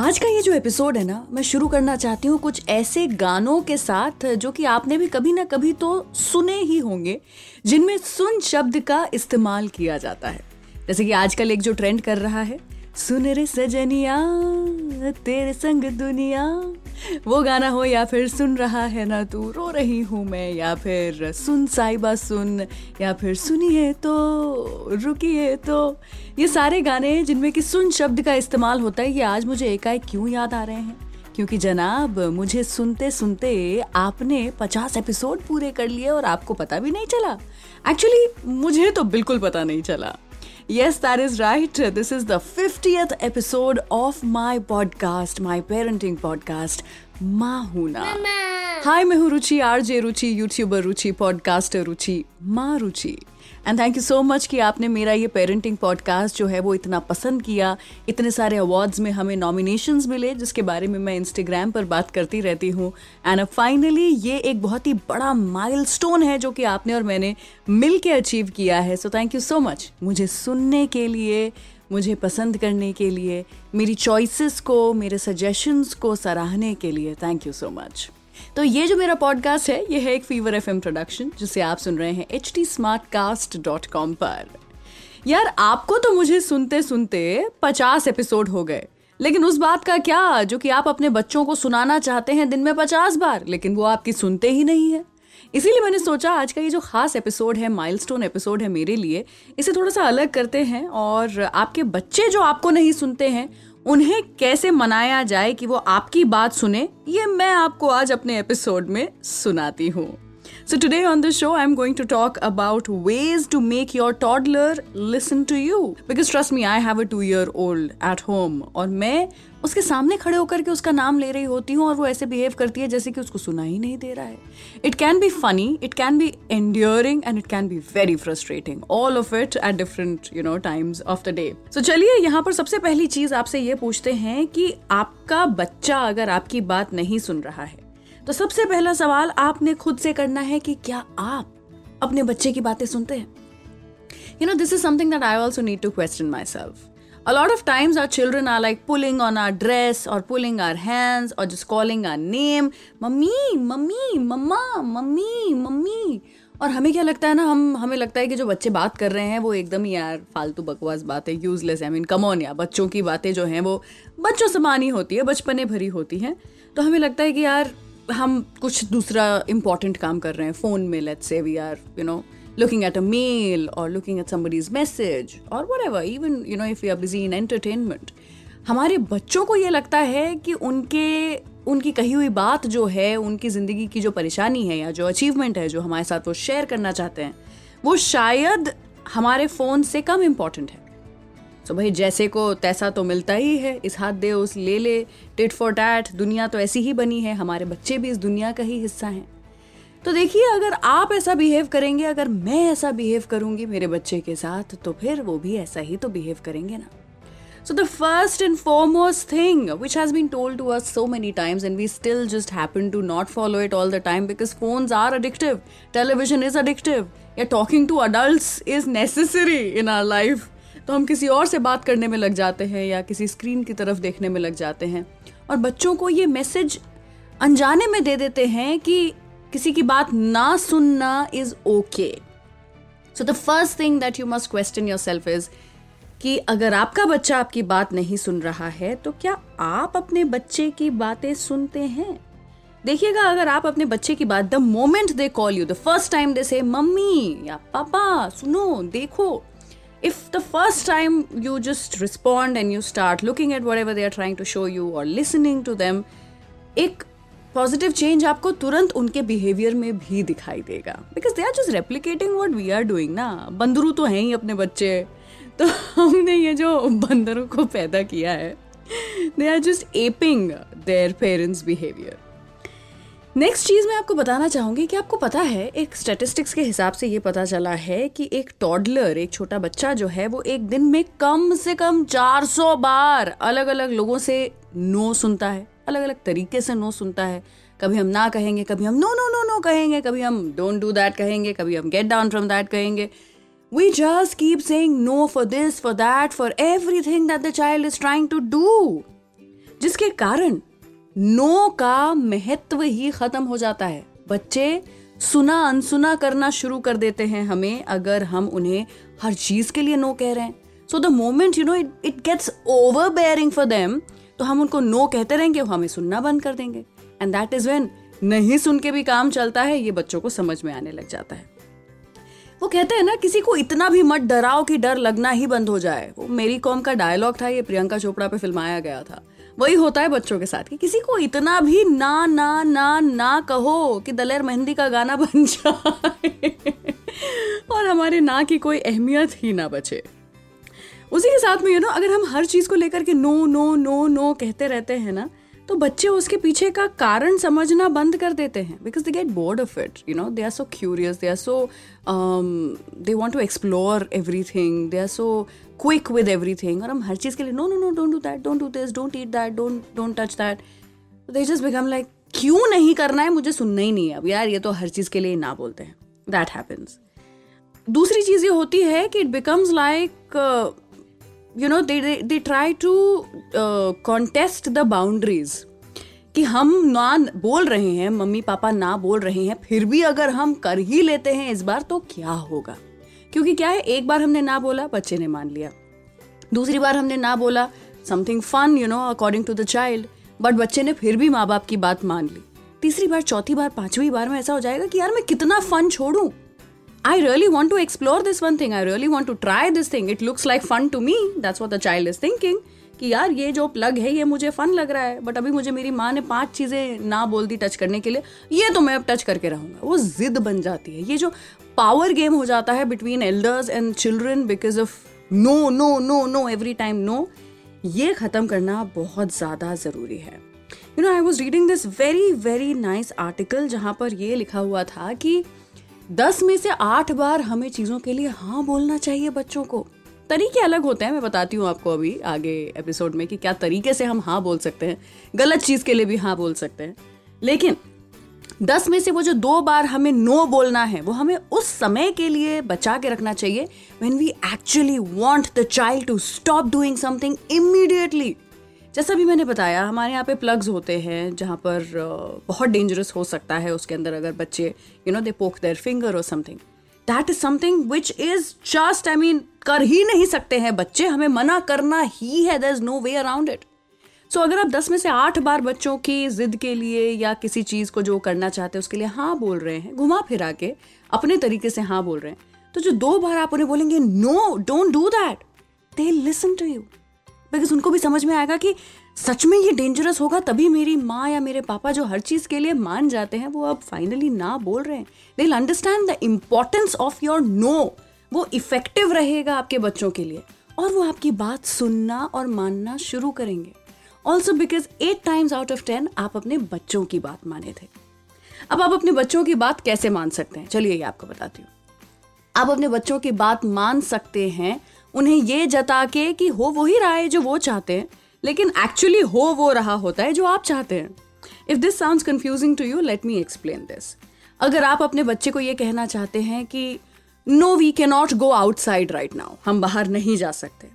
आज का ये जो एपिसोड है ना, मैं शुरू करना चाहती हूँ कुछ ऐसे गानों के साथ, जो कि आपने भी कभी ना कभी तो सुने ही होंगे, जिनमें सुन शब्द का इस्तेमाल किया जाता है। जैसे कि आजकल एक जो ट्रेंड कर रहा है सुन रे सजनिया, तेरे संग दुनिया। वो गाना हो या फिर सुन रहा है ना तू, रो रही हूँ मैं, या फिर सुन साइबा सुन, या फिर सुनिए तो रुकिए तो। ये सारे गाने जिनमें कि सुन शब्द का इस्तेमाल होता है, ये आज मुझे एकाएक क्यों याद आ रहे हैं? क्योंकि जनाब, मुझे सुनते सुनते आपने पचास एपिसोड पूरे कर लिए और आपको पता भी नहीं चला। एक्चुअली मुझे तो बिल्कुल पता नहीं चला। Yes, that is right. This is the 50th episode of my podcast, my parenting podcast, Mahuna. Hi, मैं हूँ Ruchi RJ Ruchi YouTuber Ruchi podcaster Ruchi माँ Ruchi. And thank you so much कि आपने मेरा ये पेरेंटिंग पॉडकास्ट जो है वो इतना पसंद किया। इतने सारे अवार्ड्स में हमें नॉमिनेशंस मिले जिसके बारे में मैं इंस्टाग्राम पर बात करती रहती हूँ। एंड फाइनली ये एक बहुत ही बड़ा माइलस्टोन है जो कि आपने और मैंने मिल के अचीव किया है। So thank you so much मुझे सुनने के लिए मुझे पसंद करने के लिए मेरी चॉइसेस को मेरे सजेशंस को सराहने के लिए। थैंक यू सो मच तो ये जो मेरा पॉडकास्ट है, ये है एक फीवर एफएम प्रोडक्शन जिसे आप सुन रहे हैं एच टी पर। यार, आपको तो मुझे सुनते सुनते पचास एपिसोड हो गए। लेकिन उस बात का क्या, जो कि आप अपने बच्चों को सुनाना चाहते हैं दिन में पचास बार, लेकिन वो आपकी सुनते ही नहीं है। इसीलिए मैंने सोचा, आज का ये जो खास एपिसोड है माइलस्टोन एपिसोड है मेरे लिए, इसे थोड़ा सा अलग करते हैं, और आपके बच्चे जो आपको नहीं सुनते हैं उन्हें कैसे मनाया जाए कि वो आपकी बात सुने, ये मैं आपको आज अपने एपिसोड में सुनाती हूँ। So today on the show, I'm going to talk about ways to make your toddler listen to you. Because trust me, I have a two year old at home. और मैं उसके सामने खड़े होकर के उसका नाम ले रही होती हूँ और वो ऐसे बिहेव करती है जैसे कि उसको सुना ही नहीं दे रहा है it can be funny it can be enduring and it can be very frustrating all of it at different you know times of the day so चलिए यहाँ पर सबसे पहली चीज़ आपसे ये पूछते हैं कि आपका बच्चा अगर आपकी बात नहीं सुन रहा है तो सबसे पहला सवाल आपने खुद से करना है कि क्या आप अपने बच्चे की बातें सुनते हैं? You know this is something that I also need to question myself A lot of times our children are like pulling on our dress or pulling our hands or just calling our name. Mummy mummy mumma mummy mummy और हमें क्या लगता है ना, हम, हमें लगता है कि जो बच्चे बात कर रहे हैं वो एकदम ही यार फालतू बकवास बातें यूजलेस आई मीन कमोन या बच्चों की बातें जो हैं वो बच्चों समानी होती है, बचपने भरी होती हैं। तो हमें लगता है कि यार हम कुछ दूसरा इंपॉर्टेंट काम कर रहे हैं फ़ोन में let's say we are you know looking at a mail or looking at somebody's message or whatever, even, you know, if we are busy in entertainment. हमारे बच्चों को ये लगता है कि उनके, उनकी कही हुई बात जो है, उनकी ज़िंदगी की जो परेशानी है या जो अचीवमेंट है जो हमारे साथ वो शेयर करना चाहते हैं, वो शायद हमारे फ़ोन से कम इंपॉर्टेंट है। सो भाई जैसे को तैसा तो मिलता ही है, इस हाथ दे, उस ले ले टिट फॉर टैट दुनिया तो ऐसी ही बनी है, हमारे बच्चे भी इस दुनिया का ही हिस्सा हैं। तो देखिए, अगर आप ऐसा बिहेव करेंगे, अगर मैं ऐसा बिहेव करूँगी मेरे बच्चे के साथ तो फिर वो भी ऐसा ही तो बिहेव करेंगे ना। So the first and foremost thing which has been told to us so many times and we still just happen to not follow it all the time because phone are addictive television is addictive या talking to adult is necessary in our life तो हम किसी और से बात करने में लग जाते हैं या किसी स्क्रीन की तरफ़ देखने में लग जाते हैं। और बच्चों को ये मैसेज अनजाने में दे देते हैं कि किसी की बात ना सुनना is okay so the first thing that you must question yourself is कि अगर आपका बच्चा आपकी बात नहीं सुन रहा है तो क्या आप अपने बच्चे की बातें सुनते हैं? देखिएगा, अगर आप अपने बच्चे की बात the moment they call you the first time they say mummy या पापा सुनो, देखो if the first time you just respond and you start looking at whatever they are trying to show you or listening to them, एक positive change आपको तुरंत उनके behaviour में भी दिखाई देगा। Because they are just replicating what we are doing ना। बंदरू तो हैं ही अपने बच्चे। तो हमने ये जो बंदरों को पैदा किया है they are just aping their parents behaviour next चीज़ मैं आपको बताना चाहूँगी कि आपको पता है, एक स्टेटिस्टिक्स के हिसाब से ये पता चला है कि एक टॉडलर एक छोटा बच्चा जो है, वो एक दिन में कम से कम 400 बार अलग अलग लोगों से नो सुनता है। अलग अलग तरीके से नो सुनता है। कभी हम ना कहेंगे, कभी हम नो नो नो नो कहेंगे, कभी हम डोंट डू दैट कहेंगे, कभी हम गेट डाउन फ्रॉम दैट कहेंगे। We just keep saying no for this for that for everything that the child is trying to do जिसके कारण नो का महत्व ही खत्म हो जाता है। बच्चे सुना अनसुना करना शुरू कर देते हैं हमें अगर हम उन्हें हर चीज़ के लिए नो कह रहे हैं। So the moment you know it it gets overbearing for them तो हम उनको नो कहते रहेंगे, वो हमें सुनना बंद कर देंगे। एंड दैट इज़ वेन नहीं सुन के भी काम चलता है, ये बच्चों को समझ में आने लग जाता है। वो कहते हैं ना, किसी को इतना भी मत डराओ कि डर लगना ही बंद हो जाए। वो मेरी कॉम का डायलॉग था, ये प्रियंका चोपड़ा पे फिल्माया गया था। वही होता है बच्चों के साथ कि किसी को इतना भी ना ना ना ना कहो कि दलेर मेहंदी का गाना बन जाए। और हमारे ना की कोई अहमियत ही ना बचे। उसी के साथ में यू नो अगर हम हर चीज़ को लेकर के नो नो नो नो कहते रहते हैं ना तो बच्चे उसके पीछे का कारण समझना बंद कर देते हैं because they get bored of it you know they are so curious they are so they want to explore everything they are so quick with everything और हम हर चीज़ के लिए no no no don't do that don't do this don't eat that don't don't touch that they just become like क्यों नहीं करना है? मुझे सुनना ही नहीं है अब, यार, ये तो हर चीज़ के लिए ना बोलते हैं. दैट हैपन्स दूसरी चीज़ ये होती है कि it becomes like you know they they try to contest the boundaries कि हम ना बोल रहे हैं, मम्मी पापा ना बोल रहे हैं, फिर भी अगर हम कर ही लेते हैं इस बार तो क्या होगा? क्योंकि क्या है, एक बार हमने ना बोला, बच्चे ने मान लिया। दूसरी बार हमने ना बोला something fun you know according to the child but बच्चे ने फिर भी माँ बाप की बात मान ली। तीसरी बार, चौथी बार, पांचवी बार में ऐसा हो जाएगा कि यार मैं कितना फन छोड़ू? I really want to explore this one thing. I really want to try this thing. It looks like fun to me. That's what the child is thinking. कि यार, ये जो प्लग है, ये मुझे फन लग रहा है बट अभी मुझे मेरी माँ ने पाँच चीज़ें ना बोल दी टच करने के लिए ये तो मैं अब टच करके रहूँगा वो जिद बन जाती है ये जो पावर गेम हो जाता है between elders and children because of no no no no every time no ये खत्म करना बहुत ज़्यादा ज़रूरी है you know I was reading this very very nice article जहाँ पर ये लिखा हुआ था कि दस में से आठ बार हमें चीज़ों के लिए हाँ बोलना चाहिए बच्चों को। तरीके अलग होते हैं, मैं बताती हूँ आपको अभी आगे एपिसोड में कि क्या तरीके से हम हाँ बोल सकते हैं, गलत चीज़ के लिए भी हाँ बोल सकते हैं। लेकिन दस में से वो जो दो बार हमें नो बोलना है, वो हमें उस समय के लिए बचा के रखना चाहिए when we actually want the child to stop doing something immediately जैसा भी मैंने बताया, हमारे यहाँ पे प्लग्स होते हैं जहाँ पर बहुत डेंजरस हो सकता है उसके अंदर अगर बच्चे you know they poke their finger और something that is something which is just I mean कर ही नहीं सकते हैं बच्चे, हमें मना करना ही है there is no way around it so अगर आप दस में से आठ बार बच्चों की जिद के लिए या किसी चीज़ को जो करना चाहते हैं उसके लिए हाँ बोल रहे हैं, घुमा फिरा के अपने तरीके से हाँ बोल रहे हैं तो जो दो बार आप उन्हें बोलेंगे no don't do that they listen to you because उनको भी समझ में आएगा कि सच में ये डेंजरस होगा, तभी मेरी माँ या मेरे पापा जो हर चीज़ के लिए मान जाते हैं, वो अब फाइनली ना बोल रहे हैं। They understand the importance of your no वो इफ़ेक्टिव रहेगा आपके बच्चों के लिए। और वो आपकी बात सुनना और मानना शुरू करेंगे। Also because at times out of ten आप अपने बच्चों की बात माने थे। अब आप अपने बच्चों की बात कैसे मान सकते हैं? चलिए ये आपको बताती हूँ। आप अपने बच्चों की बात मान सकते हैं उन्हें ये जता के कि हो वही रहा है जो वो चाहते हैं, लेकिन एक्चुअली हो वो रहा होता है जो आप चाहते हैं। If this sound confusing to you let me explain this अगर आप अपने बच्चे को ये कहना चाहते हैं कि no we can not go outside right now हम बाहर नहीं जा सकते.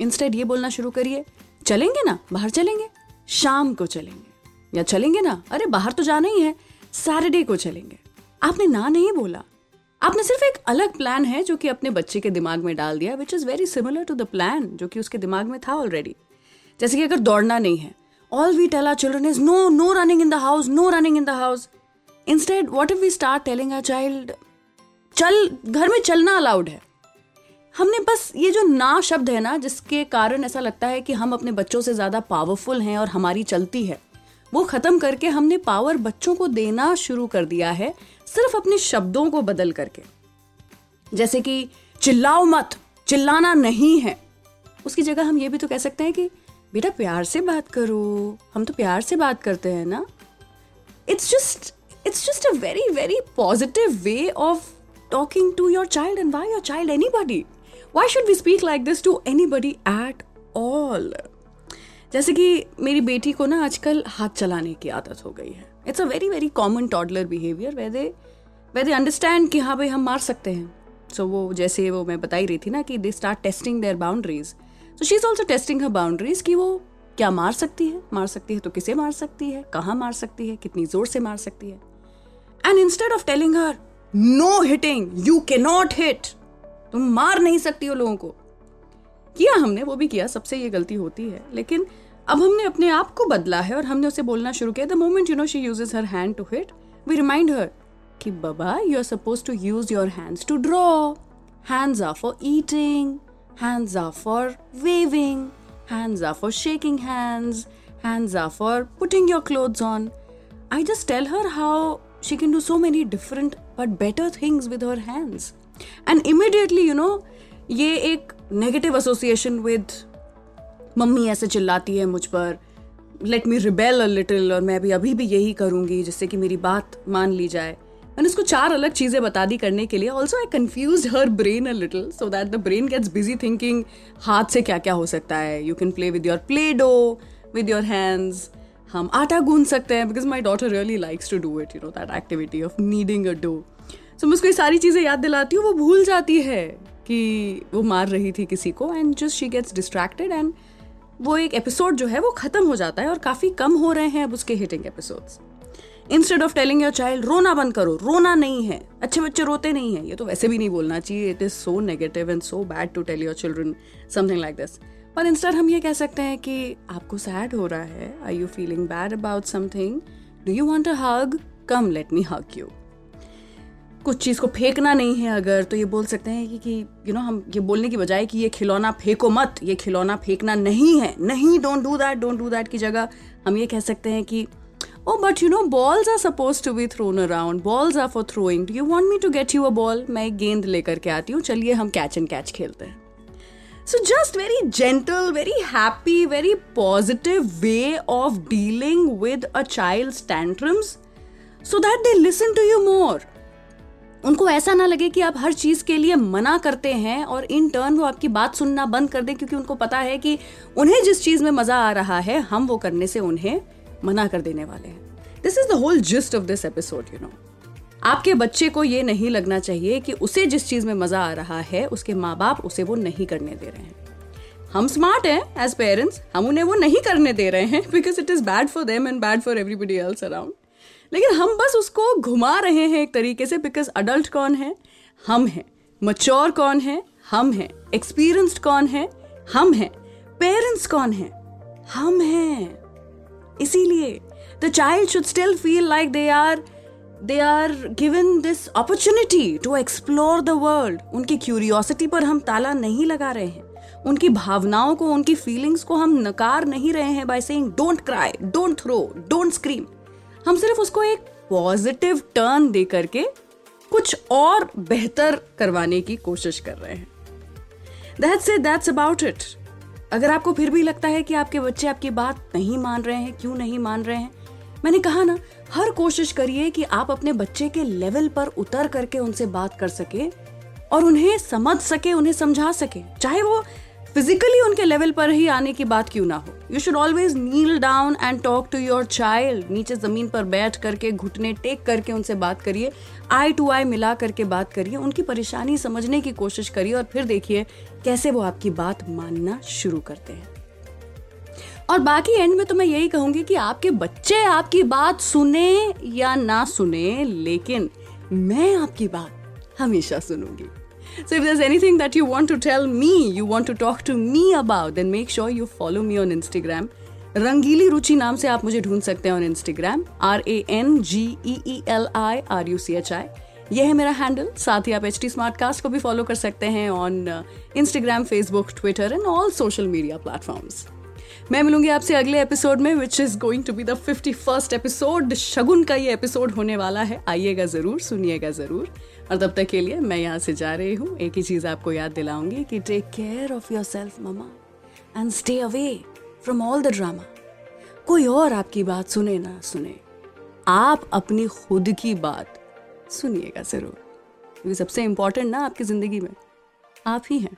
इंस्टेड ये बोलना शुरू करिए। चलेंगे ना? बाहर चलेंगे? शाम को चलेंगे। या चलेंगे ना? अरे, बाहर तो जाना ही है। सैटरडे को चलेंगे। आपने ना नहीं बोला। आपने सिर्फ़ एक अलग प्लान है जो कि अपने बच्चे के दिमाग में डाल दिया which is very similar to the plan जो कि उसके दिमाग में था ऑलरेडी जैसे कि अगर दौड़ना नहीं है all we tell our children is no no running in the house no running in the house instead what if we start telling a child चल, घर में चलना अलाउड है. हमने बस ये जो ना शब्द है ना, जिसके कारण ऐसा लगता है कि हम अपने बच्चों से ज़्यादा पावरफुल हैं और हमारी चलती है। वो ख़त्म करके हमने पावर बच्चों को देना शुरू कर दिया है, सिर्फ़ अपने शब्दों को बदल करके। जैसे कि, चिल्लाओ मत, चिल्लाना नहीं है। उसकी जगह हम ये भी तो कह सकते हैं कि, बेटा, प्यार से बात करो। हम तो प्यार से बात करते हैं ना? It's just it's just a very very positive way of talking to your child and why your child anybody why should we speak like this to anybody at all जैसे कि मेरी बेटी को ना आजकल हाथ चलाने की आदत हो गई है। It's a very very common toddler behaviour way they way they understand कि हाँ भाई हम मार सकते हैं। सो so, वो जैसे वो मैं बताई रही थी ना कि they start testing their boundaries so she is also testing her boundaries कि वो क्या मार सकती है? मार सकती है तो किसे मार सकती है? कहाँ मार सकती है? कितनी ज़ोर से मार सकती है? And instead of telling her no hitting you can not hit तुम मार नहीं सकती हो लोगों को। किया हमने वो भी किया सबसे ये गलती होती है। लेकिन अब हमने अपने आप को बदला है और हमने उसे बोलना शुरू किया। The moment you know she use her hand to hit we remind her कि, बाबा you are suppose to use your hands to draw hands are for eating hands are for waving hands are for shaking hands hands are for putting your clothes on I just tell her how she can do so many different but better things with her hands and immediately you know ये एक negative association with mummy ऐसे चिल्लाती है मुझ पर let me rebel a little और मैं भी अभी भी यही करूँगी जिससे कि मेरी बात मान ली जाए। मैंने उसको चार अलग चीज़ें बता दी करने के लिए। Also I confuse her brain a little so that the brain gets busy thinking हाथ से क्या क्या हो सकता है। You can play with your play dough with your hands हम आटा गूंद सकते हैं because my daughter really likes to do it you know that activity of kneading a dough so मैं उसको ये सारी चीज़ें याद दिलाती हूँ, वो भूल जाती है कि वो मार रही थी किसी को and just she gets distracted and वो एक एपिसोड जो है वो ख़त्म हो जाता है और काफ़ी कम हो रहे हैं अब उसके hitting episodes instead of telling your child रोना बंद करो, रोना नहीं है. अच्छे बच्चे रोते नहीं है. ये तो वैसे भी नहीं बोलना चाहिए. It is so negative and so bad to tell your children something like this पर इंस्टेड हम ये कह सकते हैं कि आपको सैड हो रहा है. I you feeling bad about something do you want a hug come let me hug you कुछ चीज़ को फेंकना नहीं है अगर तो ये बोल सकते हैं कि यू नो हम ये बोलने की बजाय कि ये खिलौना फेंको मत, ये खिलौना फेंकना नहीं है। नहीं don't do that don't do that की जगह हम ये कह सकते हैं कि ओ but you know balls are suppose to be thrown around balls are for throwing do you want me to get you a ball मैं एक गेंद लेकर के आती हूँ, चलिए हम कैच एंड कैच खेलते हैं। So just very gentle very happy very positive way of dealing with a child tantrums so that they listen to you more उनको ऐसा ना लगे कि आप हर चीज़ के लिए मना करते हैं और इन टर्न वो आपकी बात सुनना बंद कर दें, क्योंकि उनको पता है कि उन्हें जिस चीज़ में मज़ा आ रहा है, हम वो करने से उन्हें मना कर देने वाले हैं। This is the whole gist of this episode you know आपके बच्चे को ये नहीं लगना चाहिए कि उसे जिस चीज़ में मज़ा आ रहा है, उसके माँ बाप उसे वो नहीं करने दे रहे हैं। हम स्मार्ट हैं एज पेरेंट्स हम उन्हें वो नहीं करने दे रहे हैं because it is bad for them and bad for everybody else around लेकिन हम बस उसको घुमा रहे हैं एक तरीके से बिकॉज़ अडल्ट कौन है? हम हैं। मच्योर कौन है? हम हैं। एक्सपीरियंस्ड कौन है? हम हैं। पेरेंट्स कौन है? हम हैं। इसीलिए the child should still feel like they are they are given this opportunity to explore the world उनकी क्यूरियोसिटी पर हम ताला नहीं लगा रहे हैं। उनकी भावनाओं को, उनकी फीलिंग्स को हम नकार नहीं रहे हैं by saying don't cry don't throw don't scream हम सिर्फ़ उसको एक पॉजिटिव टर्न दे करके कुछ और बेहतर करवाने की कोशिश कर रहे हैं। That's it that's about it अगर आपको फिर भी लगता है कि आपके बच्चे आपकी बात नहीं मान रहे हैं, क्यों नहीं मान रहे हैं, मैंने कहा ना, हर कोशिश करिए कि आप अपने बच्चे के लेवल पर उतर करके उनसे बात कर सके और उन्हें समझ सके, उन्हें समझा सके। चाहे वो फिजिकली उनके लेवल पर ही आने की बात क्यों ना हो? You should always kneel down and talk to your child नीचे ज़मीन पर बैठ करके, घुटने टेक करके उनसे बात करिए। आई टू आई मिला करके बात करिए। उनकी परेशानी समझने की कोशिश करिए और फिर देखिए कैसे वो आपकी बात मानना शुरू करते हैं। और बाकी एंड में तो मैं यही कहूँगी कि आपके बच्चे आपकी बात सुने या ना सुने, लेकिन मैं आपकी बात हमेशा सुनूँगी। So if there's anything that you want to tell me, you want to talk to me about, then make sure you follow me on Instagram. रंगीली रुचि नाम से आप मुझे ढूंढ सकते हैं on Instagram R A N G E E L I R U C H I यह है मेरा हैंडल साथ ही आप एच टी स्मार्ट कास्ट को भी फॉलो कर सकते हैं on Instagram Facebook Twitter and all social media platforms मैं मिलूँगी आपसे अगले एपिसोड में which is going to be the fifty first episode Shagun का ये एपिसोड होने वाला है। आइएगा ज़रूर, सुनिएगा ज़रूर। और तब तक के लिए मैं यहाँ से जा रही हूँ। एक ही चीज़ आपको याद दिलाऊँगी कि take care of yourself mama and stay away from all the drama कोई और आपकी बात सुने ना सुने, आप अपनी खुद की बात सुनिएगा ज़रूर। क्योंकि सबसे इंपॉर्टेंट ना आपकी ज़िंदगी में, आप ही हैं।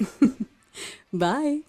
बाय